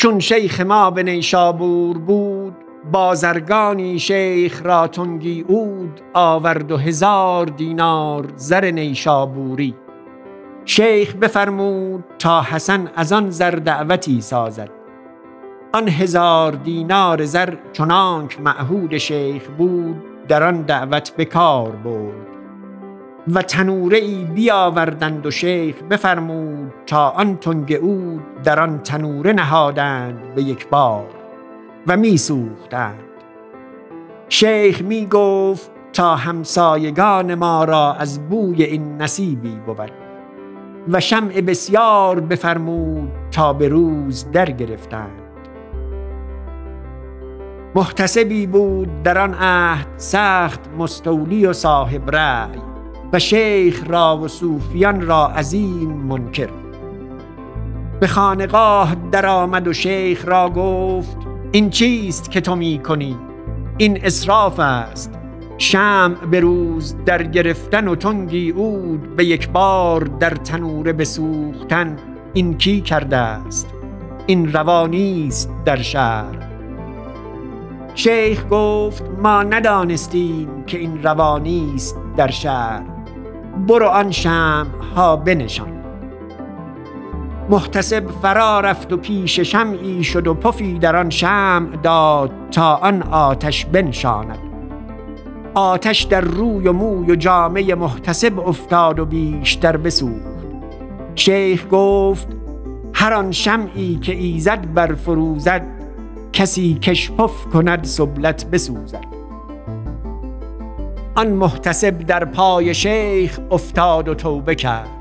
چون شیخ ما به نیشابور بود بازرگانی شیخ را تنگی اود آورد و هزار دینار زر نیشابوری. شیخ بفرمود تا حسن از آن زر دعوتی سازد. آن هزار دینار زر چنانک معهود شیخ بود در آن دعوت به کار برد. و تنوره ای بیاوردند و شیخ بفرمود تا آن تنگ اود در آن تنوره نهادند به یک بار و می سوختند شیخ می گفت تا همسایگان ما را از بوی این نصیبی بود و شمع بسیار بفرمود تا به روز در گرفتند محتسبی بود در آن عهد سخت مستولی و صاحب رأی. و شیخ را و صوفیان را عظیم منکر. به خانقاه درآمد و شیخ را گفت این چیست که تو می کنی؟ این اسراف است. شمع به روز در گرفتن و تنگی اود به یک بار در تنوره بسوختن این کی کرده است؟ این روانیست در شهر. شیخ گفت ما ندانستیم که این روانی است در شهر. برو آن شم ها بنشان. محتسب فرا رفت و پیش شمعی شد و پفی در آن شمع داد تا آن آتش بنشاند. آتش در روی و موی و جامعه محتسب افتاد و بیشتر بسوخت. شیخ گفت هر آن شمعی که ایزد بر فروزد کسی کشپف کند سبلت بسوزد. آن محتسب در پای شیخ افتاد و توبه کرد.